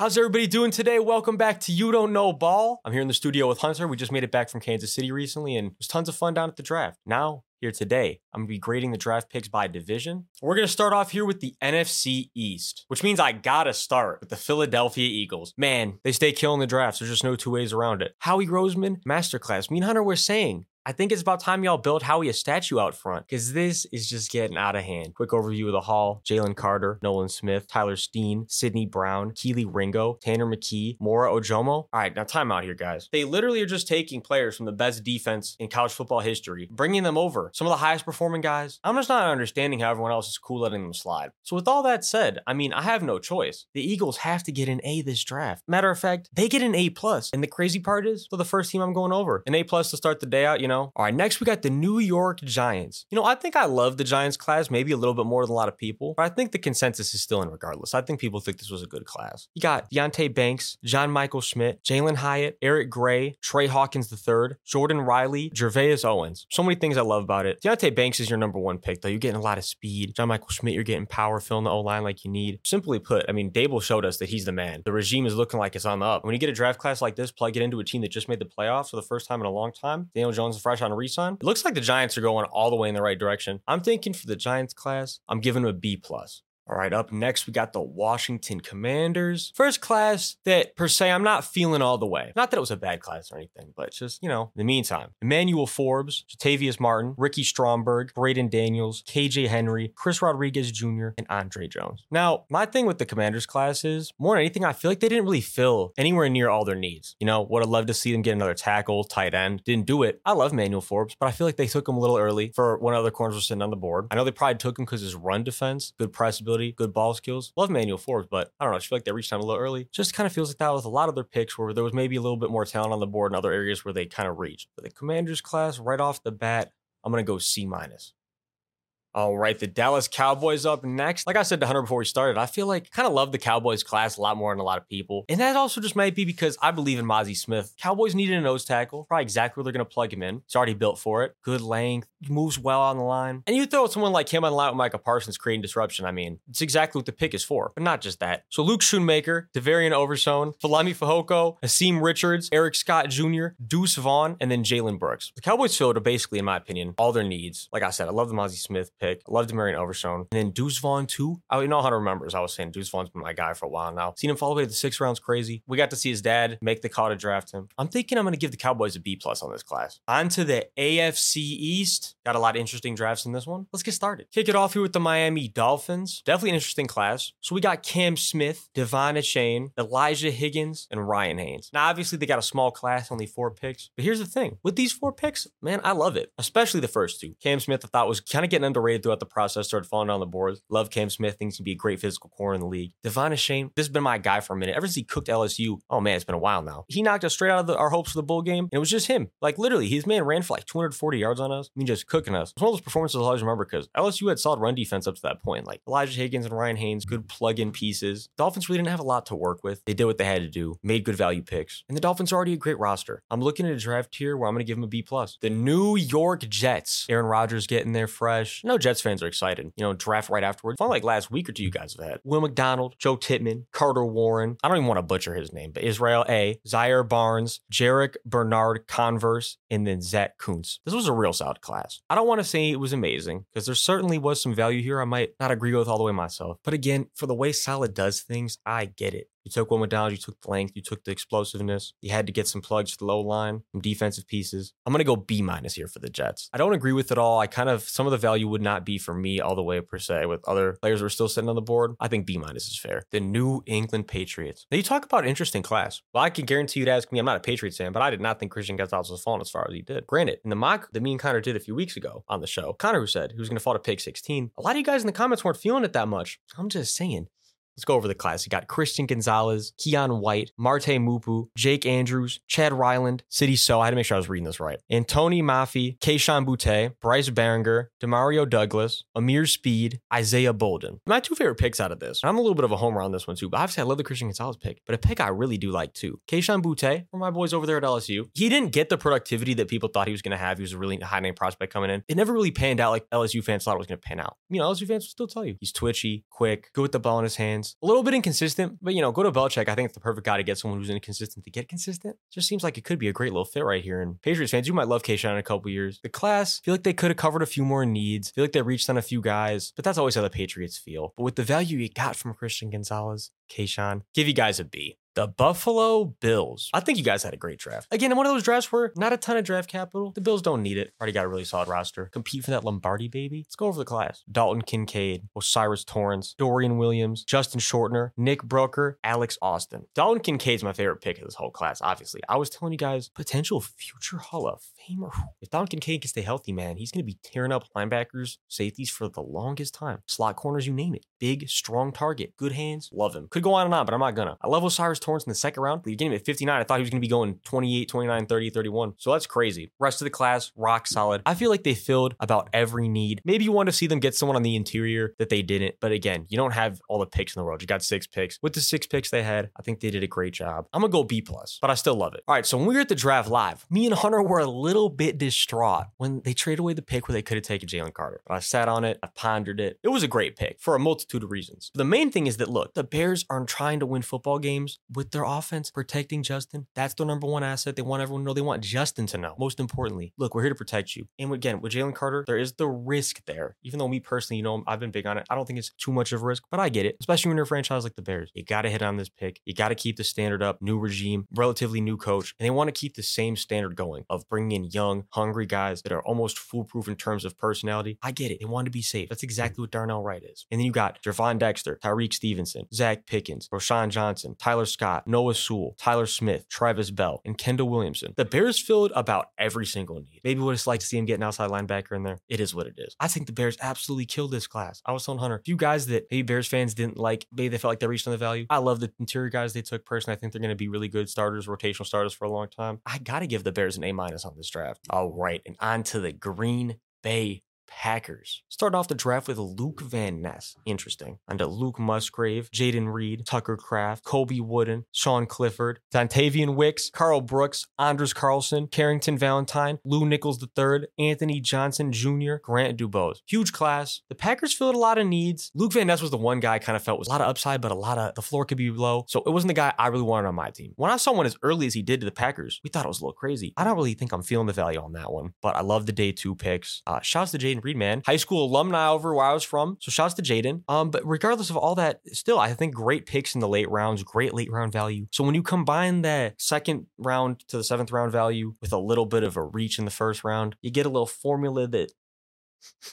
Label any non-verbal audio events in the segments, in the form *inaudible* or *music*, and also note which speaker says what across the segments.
Speaker 1: How's everybody doing today? Welcome back to You Don't Know Ball. I'm here in the studio with Hunter. We just made it back from Kansas City recently and it was tons of fun down at the draft. Now, here today, I'm gonna be grading the draft picks by division. We're gonna start off here with the NFC East, which means I gotta start with the Philadelphia Eagles. Man, they stay killing the drafts. There's just no two ways around it. Howie Roseman, masterclass. Me and Hunter were saying I think it's about time y'all build Howie a statue out front because this is just getting out of hand. Quick overview of the haul Jalen Carter, Nolan Smith, Tyler Steen, Sydney Brown, Kelee Ringo, Tanner McKee, Moro Ojomo. All right, now time out here, guys. They literally are just taking players from the best defense in college football history, bringing them over. Some of the highest performing guys. I'm just not understanding how everyone else is cool letting them slide. So, with all that said, I mean, I have no choice. The Eagles have to get an A this draft. Matter of fact, they get an A plus. And the crazy part is, for the first team I'm going over, an A plus to start the day out, you know? All right, next we got the New York Giants. You know, I think I love the Giants class, maybe a little bit more than a lot of people, but I think the consensus is still in regardless. I think people think this was a good class. You got Deonte Banks, John Michael Schmitz, Jalin Hyatt, Eric Gray, Tre Hawkins III, Jordon Riley, Gervais Owens. So many things I love about it. Deonte Banks is your number one pick, though. You're getting a lot of speed. John Michael Schmitz, you're getting power, filling the O line like you need. Simply put, I mean, Daboll showed us that he's the man. The regime is looking like it's on the up. When you get a draft class like this, plug it into a team that just made the playoffs for the first time in a long time. Daniel Jones fresh on resign. It looks like the Giants are going all the way in the right direction. I'm thinking for the Giants class, I'm giving them a B plus. All right, up next, we got the Washington Commanders. First class that, per se, I'm not feeling all the way. Not that it was a bad class or anything, but just, you know, in the meantime. Emmanuel Forbes, Jartavius Martin, Ricky Stromberg, Braeden Daniels, KJ Henry, Chris Rodriguez Jr., and Andre Jones. Now, my thing with the Commanders class is, more than anything, I feel like they didn't really fill anywhere near all their needs. You know, would have loved to see them get another tackle, tight end. Didn't do it. I love Emmanuel Forbes, but I feel like they took him a little early for when other corners were sitting on the board. I know they probably took him because his run defense, good press ability, good ball skills. Love Manuel Forbes, but I don't know. I feel like they reached time a little early. Just kind of feels like that with a lot of their picks where there was maybe a little bit more talent on the board in other areas where they kind of reached. But the Commanders class, right off the bat, I'm going to go C minus. All right, the Dallas Cowboys up next. Like I said to Hunter before we started, I feel like kind of love the Cowboys class a lot more than a lot of people. And that also just might be because I believe in Mazi Smith. Cowboys needed a nose tackle, probably exactly where they're going to plug him in. He's already built for it. Good length, moves well on the line. And you throw someone like him on the line with Micah Parsons creating disruption. I mean, it's exactly what the pick is for, but not just that. So Luke Schoonmaker, DeMarvion Overshown, Viliami Fehoko, Asim Richards, Eric Scott Jr., Deuce Vaughn, and then Jalen Brooks. The Cowboys filled basically, in my opinion, all their needs. Like I said, I love the Mazi Smith pick. Love DeMarvion Overshown. And then Deuce Vaughn, too. I know how to remember, as I was saying, Deuce Vaughn's been my guy for a while now. Seen him fall away to the six rounds crazy. We got to see his dad make the call to draft him. I'm thinking I'm going to give the Cowboys a B plus on this class. On to the AFC East. Got a lot of interesting drafts in this one. Let's get started. Kick it off here with the Miami Dolphins. Definitely an interesting class. So we got Cam Smith, Devon Achane, Elijah Higgins, and Ryan Hayes. Now, obviously, they got a small class, only four picks. But here's the thing with these four picks, man, I love it, especially the first two. Cam Smith, I thought was kind of getting underrated throughout the process, started falling down the board. Love Cam Smith, thinks he'd be a great physical core in the league. Devon Achane, this has been my guy for a minute. Ever since he cooked LSU, oh man, it's been a while now. He knocked us straight out of the, our hopes for the bowl game, and it was just him. Like literally, his man ran for like 240 yards on us. I mean, just cooking us. It's one of those performances I'll always remember because LSU had solid run defense up to that point. Like Elijah Higgins and Ryan Hayes, good plug-in pieces. Dolphins really didn't have a lot to work with. They did what they had to do, made good value picks, and the Dolphins are already a great roster. I'm looking at a draft here where I'm going to give them a B plus. The New York Jets. Aaron Rodgers getting there fresh. No Jets fans are excited. You know, draft right afterwards. Like last week or two you guys have had. Will McDonald, Joe Tippmann, Carter Warren. I don't even want to butcher his name, but Israel A, Zaire Barnes, Jarrick Bernard-Converse, and then Zach Kuntz. This was a real solid class. I don't want to say it was amazing because there certainly was some value here I might not agree with all the way myself. But again, for the way Saleh does things, I get it. You took one McDonald, you took the length, you took the explosiveness. You had to get some plugs to the low line, some defensive pieces. I'm gonna go B minus here for the Jets. I don't agree with it all. I kind of some of the value would not be for me all the way per se with other players who are still sitting on the board. I think B minus is fair. The New England Patriots. Now you talk about interesting class. Well, I can guarantee you'd ask me, I'm not a Patriots fan, but I did not think Christian Gonzalez was falling as far as he did. Granted, in the mock that me and Connor did a few weeks ago on the show, Connor who said he was gonna fall to pick 16. A lot of you guys in the comments weren't feeling it that much. I'm just saying. Let's go over the class. You got Christian Gonzalez, Keion White, Marte Mapu, Jake Andrews, Chad Ryland, Sidy Sow. I had to make sure I was reading this right. Atonio Mafi, Kayshon Boutte, Bryce Baringer, Demario Douglas, Ameer Speed, Isaiah Bolden. My two favorite picks out of this. I'm a little bit of a homer on this one too, but obviously I love the Christian Gonzalez pick, but a pick I really do like too. Kayshon Boutte, for my boys over there at LSU. He didn't get the productivity that people thought he was going to have. He was a really high name prospect coming in. It never really panned out like LSU fans thought it was going to pan out. You know, LSU fans will still tell you he's twitchy, quick, good with the ball in his hands A little bit inconsistent, but you know, go to Belichick. I think it's the perfect guy to get someone who's inconsistent to get consistent. Just seems like it could be a great little fit right here. And Patriots fans, you might love Kayshon in a couple years. The class, feel like they could have covered a few more needs. Feel like they reached on a few guys, but that's always how the Patriots feel. But with the value you got from Christian Gonzalez, Kayshon, give you guys a B. The Buffalo Bills. I think you guys had a great draft. Again, one of those drafts where not a ton of draft capital. The Bills don't need it. Already got a really solid roster. Compete for that Lombardi baby. Let's go over the class. Dalton Kincaid, O'Cyrus Torrence, Dorian Williams, Justin Shorter, Nick Broeker, Alex Austin. Dalton Kincaid's my favorite pick of this whole class, obviously. I was telling you guys, potential future Hall of Famer. If Dalton Kincaid can stay healthy, man, he's going to be tearing up linebackers, safeties for the longest time. Slot corners, you name it. Big, strong target, good hands, love him. Could go on and on, but I'm not gonna. I love O'Cyrus Torrence in the second round, you're getting him at 59. I thought he was gonna be going 28, 29, 30, 31. So that's crazy. Rest of the class, rock solid. I feel like they filled about every need. Maybe you want to see them get someone on the interior that they didn't, but again, you don't have all the picks in the world. You got six picks. With the six picks they had, I think they did a great job. I'm gonna go B plus, but I still love it. All right, so when we were at the draft live, me and Hunter were a little bit distraught when they traded away the pick where they could have taken Jalen Carter. But I sat on it, I pondered it. It was a great pick for a multitude of reasons. The main thing is that look, the Bears aren't trying to win football games with their offense, protecting Justin. That's their number one asset. They want everyone to know. They want Justin to know. Most importantly, look, we're here to protect you. And again, with Jalen Carter, there is the risk there. Even though me personally, you know, I've been big on it. I don't think it's too much of a risk, but I get it. Especially when you're a franchise like the Bears. You got to hit on this pick. You got to keep the standard up. New regime, relatively new coach, and they want to keep the same standard going of bringing in young, hungry guys that are almost foolproof in terms of personality. I get it. They want to be safe. That's hmm. exactly what Darnell Wright is. And then you got Gervon Dexter, Tyrique Stevenson, Zach Pickens, Roschon Johnson, Tyler Scott, Noah Sewell, Tyler Smith, Travis Bell, and Kendall Williamson. The Bears filled about every single need. Maybe would it's like to see him get an outside linebacker in there. It is what it is. I think the Bears absolutely killed this class. I was telling Hunter, a few guys that maybe Bears fans didn't like, maybe they felt like they reached on the value. I love the interior guys they took personally. I think they're going to be really good starters, rotational starters for a long time. I got to give the Bears an A minus on this draft. All right, and on to the Green Bay Packers. Start off the draft with Luke Van Ness. Interesting. Under Luke Musgrave, Jayden Reed, Tucker Kraft, Colby Wooden, Sean Clifford, Dontayvion Wicks, Karl Brooks, Anders Carlson, Carrington Valentine, Lew Nichols III, Anthony Johnson Jr., Grant DuBose. Huge class. The Packers filled a lot of needs. Luke Van Ness was the one guy I kind of felt was a lot of upside, but a lot of the floor could be low. So it wasn't the guy I really wanted on my team. When I saw one as early as he did to the Packers, we thought it was a little crazy. I don't really think I'm feeling the value on that one, but I love the day two picks. Uh, shouts to Jayden Reed, man. High school alumni over where I was from. So shouts to Jayden. Um, but regardless of all that, still, I think great picks in the late rounds, great late round value. So when you combine that second round to the seventh round value with a little bit of a reach in the first round, you get a little formula that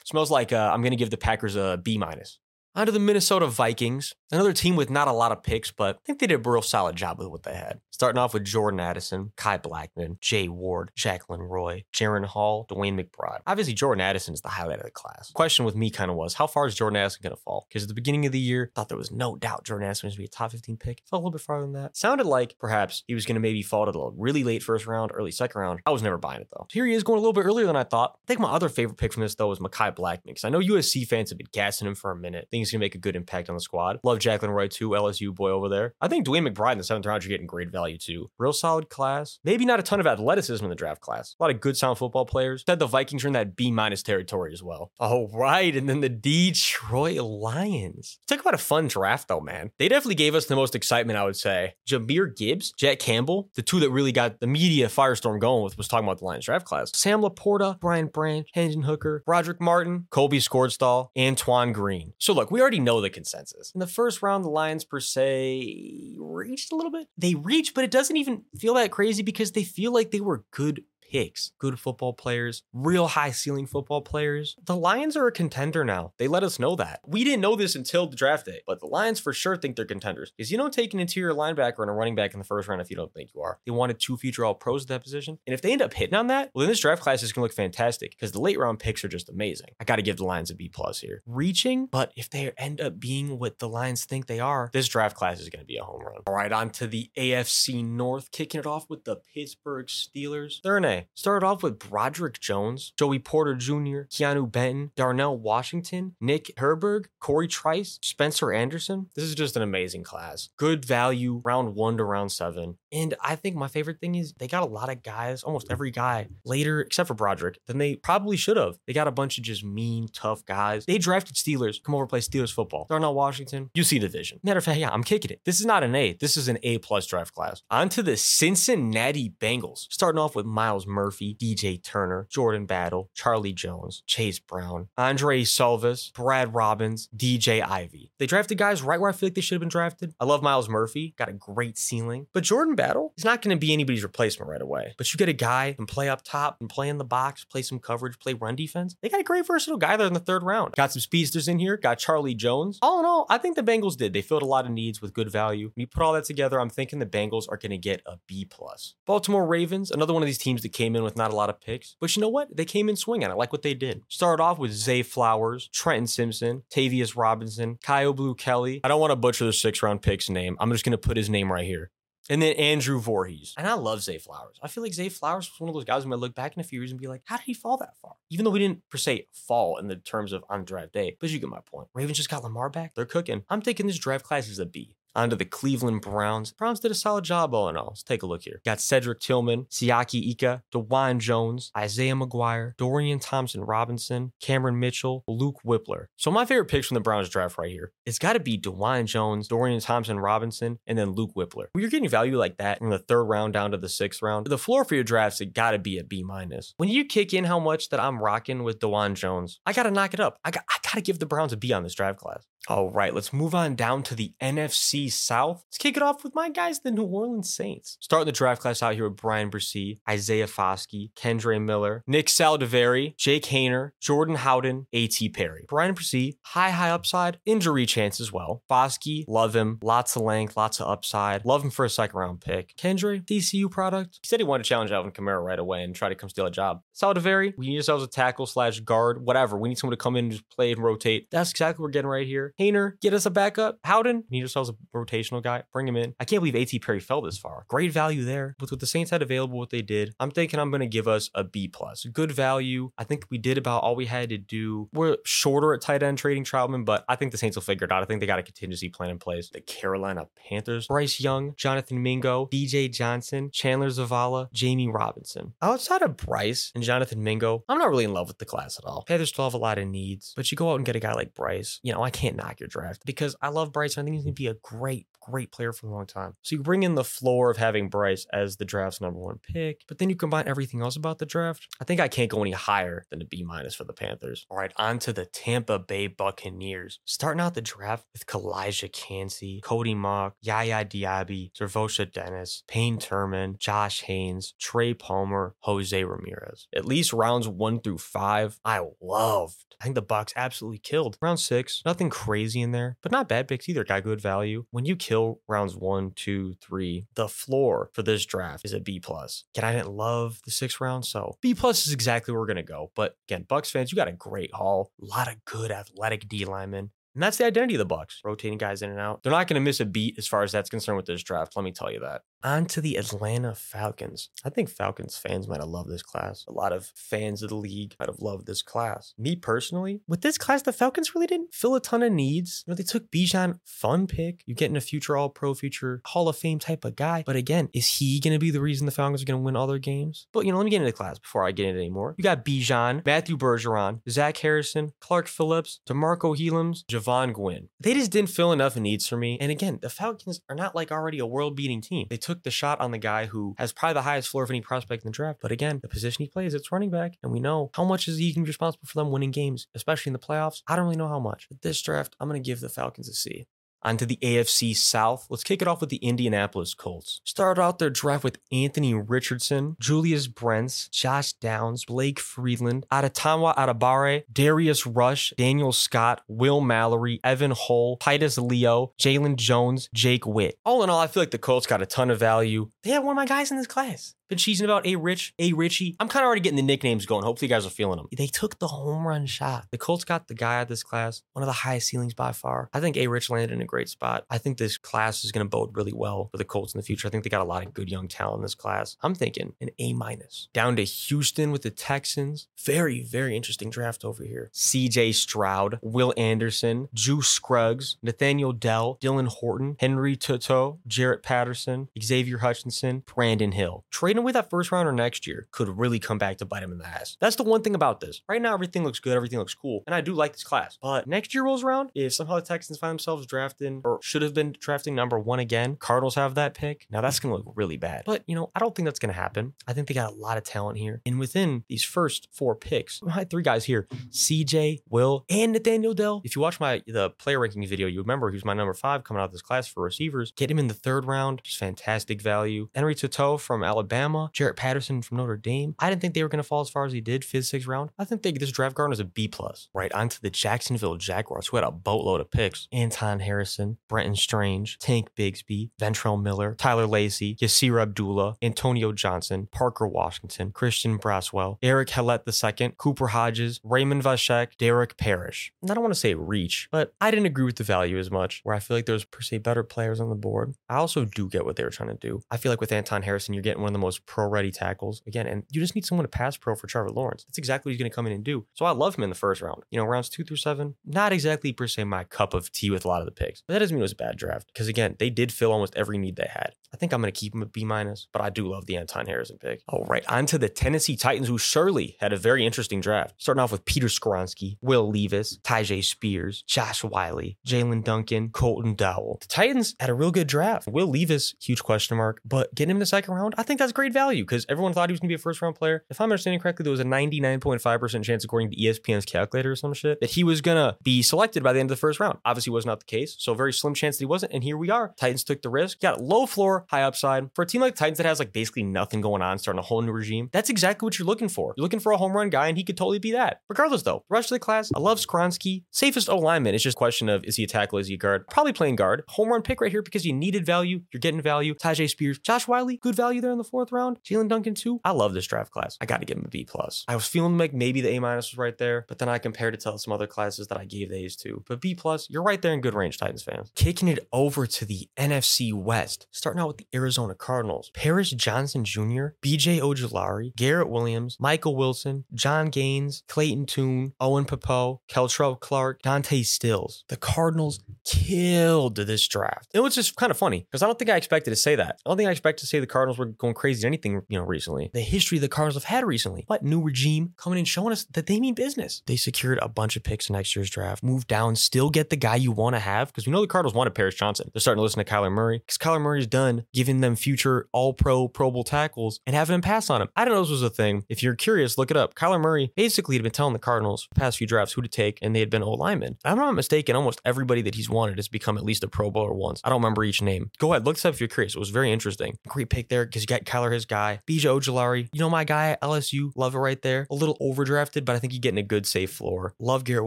Speaker 1: smells like uh, I'm going to give the Packers a B minus. On to the Minnesota Vikings, another team with not a lot of picks, but I think they did a real solid job with what they had. Starting off with Jordan Addison, Kai Blackmon, Jay Ward, Jaquelin Roy, Jaren Hall, DeWayne McBride. Obviously, Jordan Addison is the highlight of the class. Question with me kind of was, how far is Jordan Addison going to fall? Because at the beginning of the year, I thought there was no doubt Jordan Addison was going to be a top 15 pick. Fell a little bit farther than that. Sounded like perhaps he was going to maybe fall to the really late first round, early second round. I was never buying it though. Here he is going a little bit earlier than I thought. I think my other favorite pick from this though was Mekhi Blackmon because I know USC fans have been gassing him for a minute. I think he's going to make a good impact on the squad. Love Jaquelin Roy too, LSU boy over there. I think DeWayne McBride in the seventh round, you're getting great value too. Real solid class. Maybe not a ton of athleticism in the draft class. A lot of good sound football players. Said the Vikings are in that B minus territory as well. *laughs* All right, and then the Detroit Lions. Talk about a fun draft though, man. They definitely gave us the most excitement, I would say. Jahmyr Gibbs, Jack Campbell, the two that really got the media firestorm going with was talking about the Lions draft class. Sam Laporta, Brian Branch, Hendon Hooker, Brodric Martin, Colby Sorsdal, Antoine Green. So look, we already know the consensus. In the first round, the Lions per se reached a little bit. They reached, but it doesn't even feel that crazy because they feel like they were good picks, good football players, real high ceiling football players. The Lions are a contender now. They let us know that. We didn't know this until the draft day, but the Lions for sure think they're contenders because you don't take an interior linebacker and a running back in the first round if you don't think you are. They wanted two future all pros at that position. And if they end up hitting on that, well, then this draft class is going to look fantastic because the late round picks are just amazing. I got to give the Lions a B plus here. Reaching, but if they end up being what the Lions think they are, this draft class is going to be a home run. All right, on to the AFC North, kicking it off with the Pittsburgh Steelers. They're an A. way. Started off with Broderick Jones, Joey Porter Jr., Keanu Benton, Darnell Washington, Nick Herbig, Corey Trice, Spencer Anderson. This is just an amazing class. Good value, round one to round seven. And I think my favorite thing is they got a lot of guys, almost every guy later, except for Broderick, than they probably should have. They got a bunch of just mean, tough guys. They drafted Steelers, come over play Steelers football. Darnell Washington, you see division. Matter of fact, yeah, I'm kicking it. This is not an A. This is an A plus draft class. On to the Cincinnati Bengals. Starting off with Myles Murphy, DJ Turner, Jordan Battle, Charlie Jones, Chase Brown, Andrei Iosivas, Brad Robbins, DJ Ivy. They drafted guys right where I feel like they should have been drafted. I love Myles Murphy, got a great ceiling. But Jordan Battle is not going to be anybody's replacement right away. But you get a guy and play up top and play in the box, play some coverage, play run defense. They got a great versatile guy there in the third round. Got some speedsters in here, got Charlie Jones. All in all, I think the Bengals did. They filled a lot of needs with good value. When you put all that together, I'm thinking the Bengals are going to get a B plus. Baltimore Ravens, another one of these teams that came in with not a lot of picks, but you know what? They came in swinging. I like what they did. Started off with Zay Flowers, Trenton Simpson, Tavius Robinson, Kyu Blu Kelly. I don't want to butcher the six round pick's name. I'm just going to put his name right here. And then Andrew Voorhees. And I love Zay Flowers. I feel like Zay Flowers was one of those guys who might look back in a few years and be like, how did he fall that far? Even though we didn't per se fall in the terms of on draft day. But you get my point. Ravens just got Lamar back. They're cooking. I'm thinking this draft class is a B. Onto the Cleveland Browns. Browns did a solid job all in all. Let's take a look here. Got Cedric Tillman, Siaki Ika, Dawand Jones, Isaiah McGuire, Dorian Thompson Robinson, Cameron Mitchell, Luke Wypler. So my favorite picks from the Browns draft right here. It's got to be Dawand Jones, Dorian Thompson Robinson, and then Luke Wypler. When you're getting value like that in the third round down to the sixth round, the floor for your drafts, it got to be a B minus. When you kick in how much that I'm rocking with Dawand Jones, I got to knock it up. I got, I got to give the Browns a B on this draft class. All right, let's move on down to the NFC South. Let's kick it off with my guys, the New Orleans Saints. Starting the draft class out here with Bryan Bresee, Isaiah Foskey, Kendre Miller, Nick Saldiveri, Jake Haener, Jordan Howden, A.T. Perry. Bryan Bresee, high, high upside, injury chance as well. Foskey, love him, lots of length, lots of upside, love him for a second round pick. Kendre, TCU product. He said he wanted to challenge Alvin Kamara right away and try to come steal a job. Saldiveri, we need ourselves a tackle slash guard, whatever. We need someone to come in and just play and rotate. That's exactly what we're getting right here. Haener, get us a backup. Howden, need ourselves a rotational guy. Bring him in. I can't believe AT Perry fell this far. Great value there. With what the Saints had available, what they did, I'm thinking I'm going to give us a B plus. Good value. I think we did about all we had to do. We're shorter at tight end trading Trautman, but I think the Saints will figure it out. I think they got a contingency plan in place. The Carolina Panthers, Bryce Young, Jonathan Mingo, DJ Johnson, Chandler Zavala, Jamie Robinson. Outside of Bryce and Jonathan Mingo, I'm not really in love with the class at all. Panthers still have a lot of needs, but you go out and get a guy like Bryce. You know, I can't knock your draft because I love Bryce. I think he's going to be a great, great player for a long time. So you bring in the floor of having Bryce as the draft's number one pick, but then you combine everything else about the draft. I think I can't go any higher than a B minus for the Panthers. All right, on to the Tampa Bay Buccaneers. Starting out the draft with Calijah Kancey, Cody Mauch, Yaya Diaby, SirVocea Dennis, Payne Durham, Josh Hayes, Trey Palmer, Jose Ramirez. At least rounds one through five, I loved. I think the Bucks absolutely killed. Round six, nothing crazy in there, but not bad picks either. Got good value. When you kill rounds one, two, three, the floor for this draft is a B plus. Again, I didn't love the sixth round, so B plus is exactly where we're gonna go. But again, Bucks fans, you got a great haul. A lot of good athletic D linemen. And that's the identity of the Bucks, rotating guys in and out. They're not going to miss a beat as far as that's concerned with this draft. Let me tell you that. On to the Atlanta Falcons. I think Falcons fans might have loved this class. A lot of fans of the league might have loved this class. Me personally, with this class, the Falcons really didn't fill a ton of needs. You know, they took Bijan, fun pick. You're getting a future All Pro, future Hall of Fame type of guy. But again, is he going to be the reason the Falcons are going to win all their games? But you know, let me get into the class before I get into it anymore. You got Bijan, Matthew Bergeron, Zach Harrison, Clark Phillips, DeMarcco Hellams, Jovaughn Gwyn. They just didn't fill enough needs for me. And again, the Falcons are not like already a world beating team. They took the shot on the guy who has probably the highest floor of any prospect in the draft. But again, the position he plays, it's running back. And we know how much is he can be responsible for them winning games, especially in the playoffs. I don't really know how much. But this draft, I'm going to give the Falcons a C. Onto the AFC South. Let's kick it off with the Indianapolis Colts. Started out their draft with Anthony Richardson, Julius Brents, Josh Downs, Blake Freeland, Adetomiwa Adebawore, Darius Rush, Daniel Scott, Will Mallory, Evan Hull, Titus Leo, Jalen Jones, Jake Witt. All in all, I feel like the Colts got a ton of value. They have one of my guys in this class. Been cheesing about A Rich, A Richie. I'm kind of already getting the nicknames going. Hopefully, you guys are feeling them. They took the home run shot. The Colts got the guy at this class, one of the highest ceilings by far. I think A Rich landed in a great spot. I think this class is going to bode really well for the Colts in the future. I think they got a lot of good young talent in this class. I'm thinking an A minus. Down to Houston with the Texans. Very, very interesting draft over here. CJ Stroud, Will Anderson, Juice Scruggs, Nathaniel Dell, Dylan Horton, Henry To'oTo'o, Jarrett Patterson, Xavier Hutchinson, Brandon Hill. Trading away that first rounder next year could really come back to bite him in the ass. That's the one thing about this. Right now, everything looks good, everything looks cool, and I do like this class. But next year rolls around, if somehow the Texans find themselves drafting or should have been drafting number one again, Cardinals have that pick. Now that's gonna look really bad. But you know, I don't think that's gonna happen. I think they got a lot of talent here. And within these first four picks, had three guys here: CJ, Will, and Nathaniel Dell. If you watch my the player ranking video, you remember was my number five coming out of this class for receivers. Get him in the third round, just fantastic value. Henry Toto from Alabama, Jarrett Patterson from Notre Dame. I didn't think they were gonna fall as far as he did, fifth, sixth round. I think they, this draft garden is a B plus. Right onto the Jacksonville Jaguars, who had a boatload of picks. Anton Harrison, Brenton Strange, Tank Bigsby, Ventrell Miller, Tyler Lacey, Yasir Abdullah, Antonio Johnson, Parker Washington, Christian Braswell, Erick Hallett II, Cooper Hodges, Raymond Vohasek, Derek Parish. And I don't want to say reach, but I didn't agree with the value as much, where I feel like there's per se better players on the board. I also do get what they were trying to do. I feel like with Anton Harrison, you're getting one of the most pro ready tackles. Again, and you just need someone to pass pro for Trevor Lawrence. That's exactly what he's going to come in and do. So I love him in the first round. You know, rounds two through seven, not exactly per se my cup of tea with a lot of the picks. But that doesn't mean it was a bad draft. Because again, they did fill almost every need they had. I think I'm going to keep him at B minus, but I do love the Anton Harrison pick. All right, on to the Tennessee Titans, who surely had a very interesting draft. Starting off with Peter Skoronski, Will Levis, Tyjae Spears, Josh Whyle, Jalen Duncan, Colton Dowell. The Titans had a real good draft. Will Levis, huge question mark, but getting him in the second round, I think that's great value because everyone thought he was going to be a first round player. If I'm understanding correctly, there was a 99.5% chance, according to ESPN's calculator or some shit, that he was going to be selected by the end of the first round. Obviously, was not the case. So, very slim chance that he wasn't. And here we are. Titans took the risk, got low floor, high upside. For a team like Titans that has like basically nothing going on, starting a whole new regime, that's exactly what you're looking for. You're looking for a home run guy, and he could totally be that. Regardless, though, rest of the class, I love Skoronski. Safest O lineman. It's just a question of is he a tackle, is he a guard? Probably playing guard. Home run pick right here because you needed value. You're getting value. Tyjae Spears, Josh Whyle, good value there in the fourth round. Jalen Duncan too. I love this draft class. I got to give him a B plus. I was feeling like maybe the A minus was right there, but then I compared it to some other classes that I gave the A's to. But B plus, you're right there in good range, Titans fans. Kicking it over to the NFC West, starting out with the Arizona Cardinals. Paris Johnson Jr., BJ Ojulari, Garrett Williams, Michael Wilson, John Gaines, Clayton Tune, Owen Pappoe, Kei'Trel Clark, Dante Stills. The Cardinals killed this draft. It was just kind of funny because I don't think I expected to say that. I don't think I expected to say the Cardinals were going crazy anything, you know, recently. The history the Cardinals have had recently. But new regime coming in showing us that they mean business. They secured a bunch of picks in next year's draft, move down, still get the guy you want to have because we know the Cardinals wanted Paris Johnson. They're starting to listen to Kyler Murray because Kyler Murray's done giving them future all pro, Pro Bowl tackles and having them pass on him. I don't know if this was a thing. If you're curious, look it up. Kyler Murray basically had been telling the Cardinals the past few drafts who to take, and they had been O linemen. I'm not mistaken, almost everybody that he's wanted has become at least a Pro Bowler once. I don't remember each name. Go ahead, look this up if you're curious. It was very interesting. Great pick there because you got Kyler, his guy. BJ Ojulari, you know my guy at LSU. Love it right there. A little overdrafted, but I think you're getting a good safe floor. Love Garrett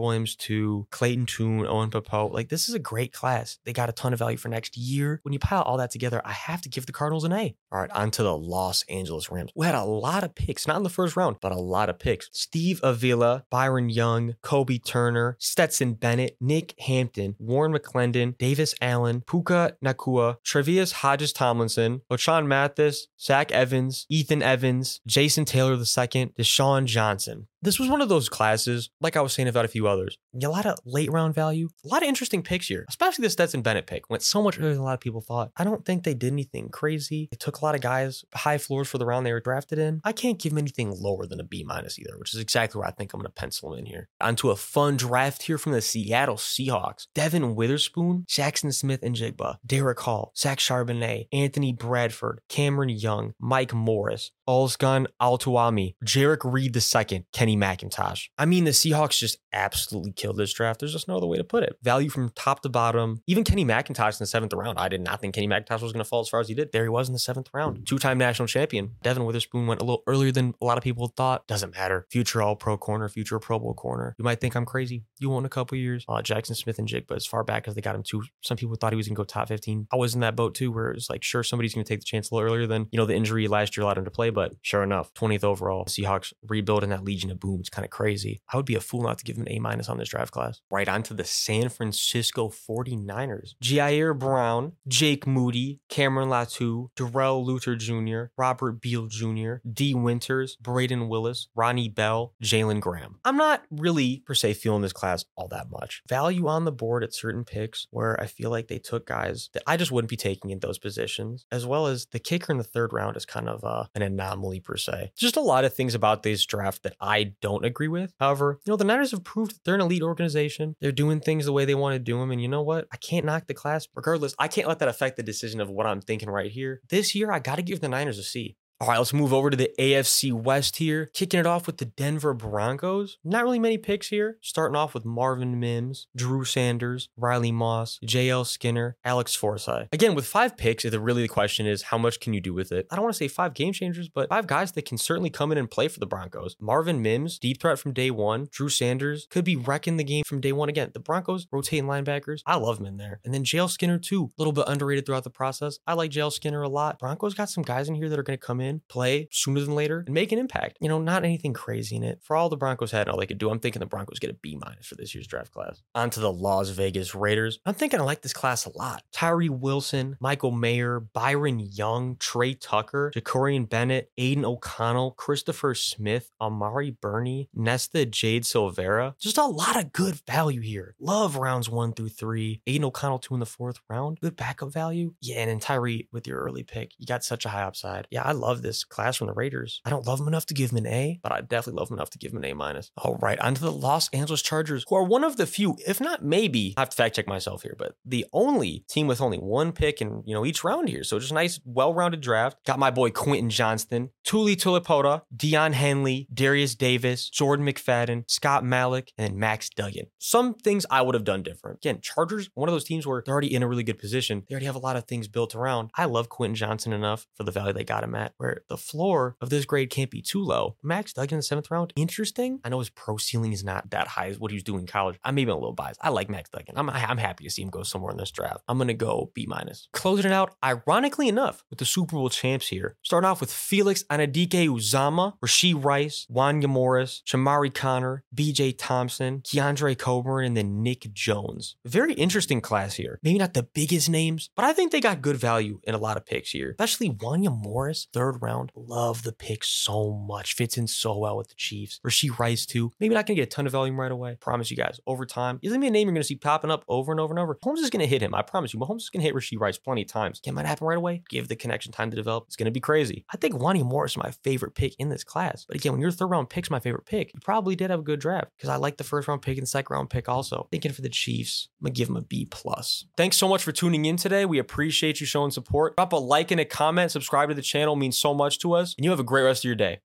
Speaker 1: Williams too. Clayton Tune, Owen Pappoe. Like this is a great class. They got a ton of value for next year. When you pile all that together, I have to give the Cardinals an A. All right, on to the Los Angeles Rams. We had a lot of picks, not in the first round, but a lot of picks. Steve Avila, Byron Young, Kobie Turner, Stetson Bennett, Nick Hampton, Warren McClendon, Davis Allen, Puka Nacua, Trevius Hodges Tomlinson, LaShawn Mathis, Zach Evans, Ethan Evans, Jason Taylor II, Deshaun Johnson. This was one of those classes, like I was saying about a few others. A lot of late round value, a lot of interesting picks here, especially the Stetson Bennett pick. Went so much earlier than a lot of people thought. I don't think they did anything crazy. They took a lot of guys, high floors for the round they were drafted in. I can't give them anything lower than a B minus either, which is exactly where I think I'm going to pencil them in here. Onto a fun draft here from the Seattle Seahawks. Devon Witherspoon, Jackson Smith and Jigba, Derick Hall, Zach Charbonnet, Anthony Bradford, Cameron Young, Mike Morris, Olusegun Oluwatimi, Jerrick Reed II, Kenny Kenny McIntosh. I mean, the Seahawks just absolutely killed this draft. There's just no other way to put it. Value from top to bottom. Even Kenny McIntosh in the seventh round. I did not think Kenny McIntosh was going to fall as far as he did. There he was in the seventh round. Two time national champion. Devon Witherspoon went a little earlier than a lot of people thought. Doesn't matter. Future all pro corner, future Pro Bowl corner. You might think I'm crazy. You won't in a couple years. Uh, Jaxon Smith-Njigba, as far back as they got him to, some people thought he was going to go top 15. I was in that boat too, where it was like, sure, somebody's going to take the chance a little earlier than, you know, the injury last year allowed him to play. But sure enough, 20th overall, Seahawks rebuilding that Legion of Boom. It's kind of crazy. I would be a fool not to give him an A minus on this draft class. Right on to the San Francisco 49ers. Ji'Ayir Brown, Jake Moody, Cameron Latu, Darrell Luter Jr., Robert Beal Jr., Dee Winters, Brayden Willis, Ronnie Bell, Jalen Graham. I'm not really, per se, feeling this class all that much. Value on the board at certain picks where I feel like they took guys that I just wouldn't be taking in those positions, as well as the kicker in the third round is kind of uh, an anomaly, per se. Just a lot of things about this draft that I don't agree with. However, you know, the Niners have proved they're an elite organization. They're doing things the way they want to do them. And you know what? I can't knock the class. Regardless, I can't let that affect the decision of what I'm thinking right here. This year, I got to give the Niners a C. All right, let's move over to the AFC West here. Kicking it off with the Denver Broncos. Not really many picks here. Starting off with Marvin Mims, Drew Sanders, Riley Moss, JL Skinner, Alex Forsyth. Again, with five picks, the really the question is how much can you do with it? I don't want to say five game changers, but five guys that can certainly come in and play for the Broncos. Marvin Mims, deep threat from day one. Drew Sanders could be wrecking the game from day one. Again, the Broncos rotating linebackers. I love him in there. And then JL Skinner too. A little bit underrated throughout the process. I like JL Skinner a lot. Broncos got some guys in here that are going to come in, play sooner than later, and make an impact. You know, not anything crazy in it. For all the Broncos had and all they could do, I'm thinking the Broncos get a B minus for this year's draft class. On to the Las Vegas Raiders. I'm thinking I like this class a lot. Tyree Wilson, Michael Mayer, Byron Young, Tre Tucker, Jakorian Bennett, Aidan O'Connell, Christopher Smith, Amari Burney, Nesta Jade Silvera. Just a lot of good value here. Love rounds one through three. Aidan O'Connell two in the fourth round. Good backup value. Yeah, and then Tyree with your early pick. You got such a high upside. Yeah, I love this class from the Raiders. I don't love him enough to give him an A, but I definitely love him enough to give him an A minus. All right, on to the Los Angeles Chargers, who are one of the few, if not maybe, I have to fact check myself here, but the only team with only one pick in you know each round here. So just a nice, well-rounded draft. Got my boy Quentin Johnston, Tuli Tuipulotu, Daiyan Henley, Darius Davis, Jordan McFadden, Scott Matlock, and Max Duggan. Some things I would have done different. Again, Chargers, one of those teams where they're already in a really good position. They already have a lot of things built around. I love Quentin Johnson enough for the value they got him at, where the floor of this grade can't be too low. Max Duggan in the seventh round, interesting. I know his pro ceiling is not that high as what he was doing in college. I may be a little biased. I like Max Duggan. I'm, I'm happy to see him go somewhere in this draft. I'm going to go B minus. Closing it out, ironically enough, with the Super Bowl champs here. Starting off with Felix Anadike Uzama, Rashee Rice, Wanya Morris, Chamarri Conner, BJ Thompson, Keondre Coburn, and then Nick Jones. Very interesting class here. Maybe not the biggest names, but I think they got good value in a lot of picks here, especially Wanya Morris, third round. Love the pick so much. Fits in so well with the Chiefs. Rashee Rice, too. Maybe not going to get a ton of volume right away. Promise you guys, over time, he's going to be a name you're going to see popping up over and over and over. Mahomes is going to hit him. I promise you. Mahomes is going to hit Rashee Rice plenty of times. It might happen right away. Give the connection time to develop. It's going to be crazy. I think Wanya Morris is my favorite pick in this class. But again, when your third round pick's my favorite pick, you probably did have a good draft because I like the first round pick and second round pick also. Thinking for the Chiefs, I'm going to give them a B plus. Thanks so much for tuning in today. We appreciate you showing support. Drop a like and a comment. Subscribe to the channel means so much to us. And you have a great rest of your day.